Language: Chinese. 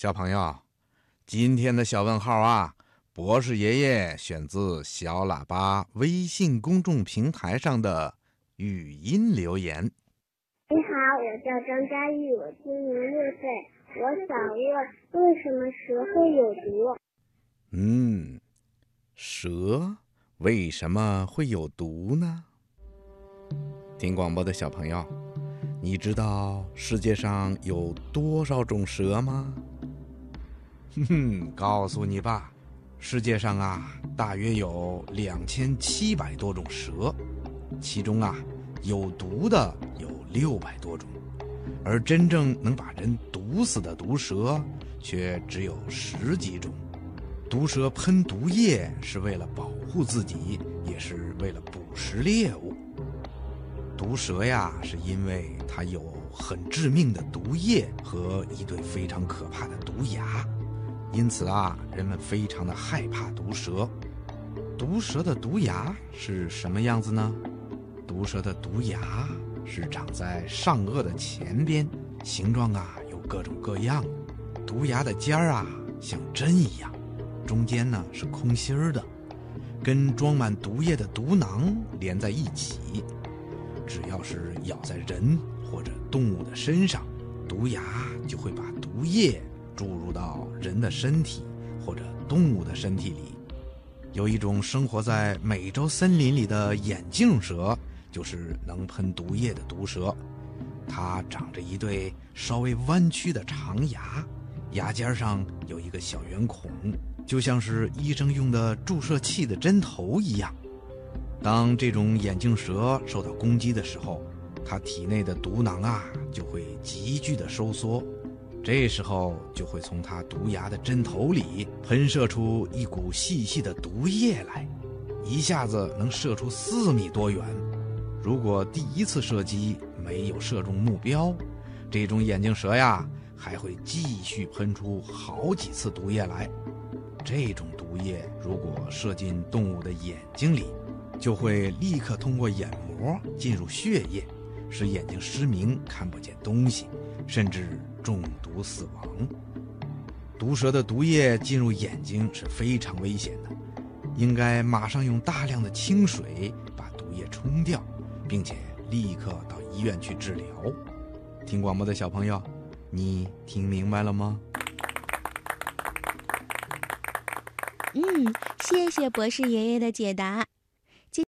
小朋友，今天的小问号啊，博士爷爷选自小喇叭微信公众平台上的语音留言。你好，我叫张佳玉，我今年六岁，我想问，为什么蛇会有毒？嗯，蛇为什么会有毒呢？听广播的小朋友，你知道世界上有多少种蛇吗？哼哼，告诉你吧，世界上啊，大约有两千七百多种蛇，其中啊，有毒的有六百多种，而真正能把人毒死的毒蛇却只有十几种。毒蛇喷毒液是为了保护自己，也是为了捕食猎物。毒蛇呀，是因为它有很致命的毒液和一对非常可怕的毒牙。因此啊，人们非常的害怕毒蛇。毒蛇的毒牙是什么样子呢？毒蛇的毒牙是长在上颚的前边，形状啊有各种各样。毒牙的尖儿啊像针一样，中间呢是空心儿的，跟装满毒液的毒囊连在一起。只要是咬在人或者动物的身上，毒牙就会把毒液。注入到人的身体或者动物的身体里，有一种生活在美洲森林里的眼镜蛇，就是能喷毒液的毒蛇。它长着一对稍微弯曲的长牙，牙尖上有一个小圆孔，就像是医生用的注射器的针头一样。当这种眼镜蛇受到攻击的时候，它体内的毒囊啊就会急剧的收缩。这时候就会从它毒牙的针头里喷射出一股细细的毒液来，一下子能射出四米多远。如果第一次射击没有射中目标，这种眼镜蛇呀还会继续喷出好几次毒液来。这种毒液如果射进动物的眼睛里，就会立刻通过眼膜进入血液，使眼睛失明，看不见东西。甚至中毒死亡。毒蛇的毒液进入眼睛是非常危险的，应该马上用大量的清水把毒液冲掉，并且立刻到医院去治疗。听广播的小朋友，你听明白了吗？嗯，谢谢博士爷爷的解答。